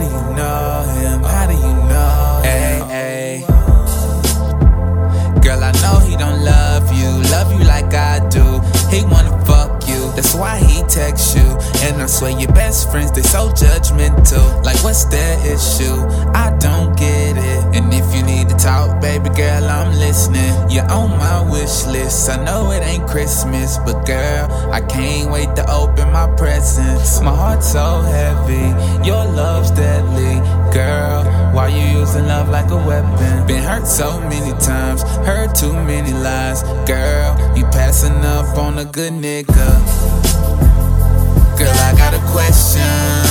do you know him? How do you know him? Hey, hey. Girl, I know he don't love you, love you like I do. He wanna fuck you, that's why he texts you. And I swear your best friends, they so judgmental. Like, what's their issue? I don't get if you need to talk, baby girl, I'm listening. You're on my wish list. I know it ain't Christmas, but girl, I can't wait to open my presents. My heart's so heavy, your love's deadly. Girl, why you using love like a weapon? Been hurt so many times, heard too many lies. Girl, you passing up on a good nigga. Girl, I got a question.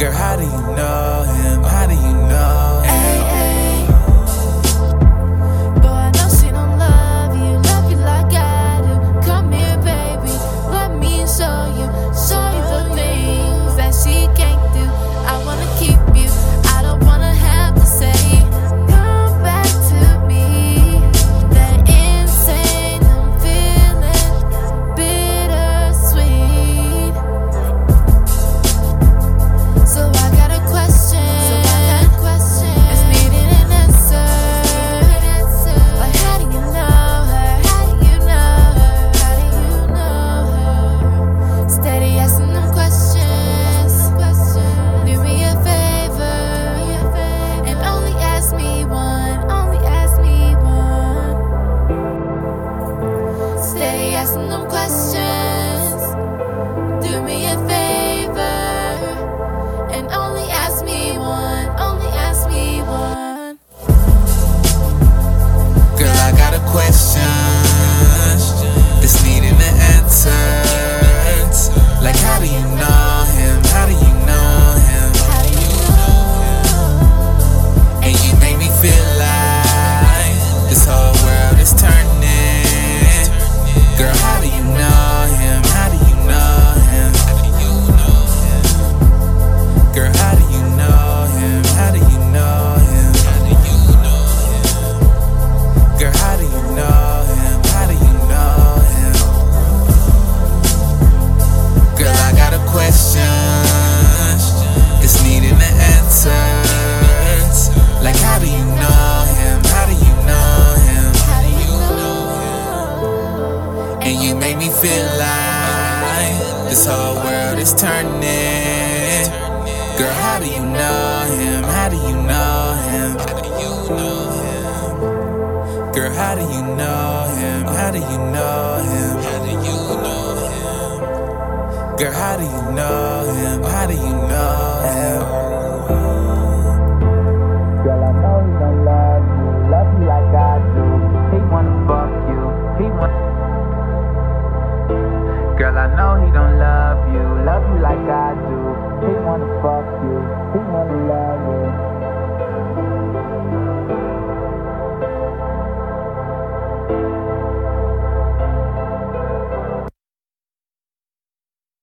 Girl, how do you know him? How do you know asking them questions. World is turning. Girl, how do you know him? How do you know him? Girl, how do you know him? How do you know him? How do you know him? How do you know him? Girl, know don't love you, you like I do. Wanna you, he want. Girl, I know he don't love you, love you like I do. He wanna fuck you, he wanna love you.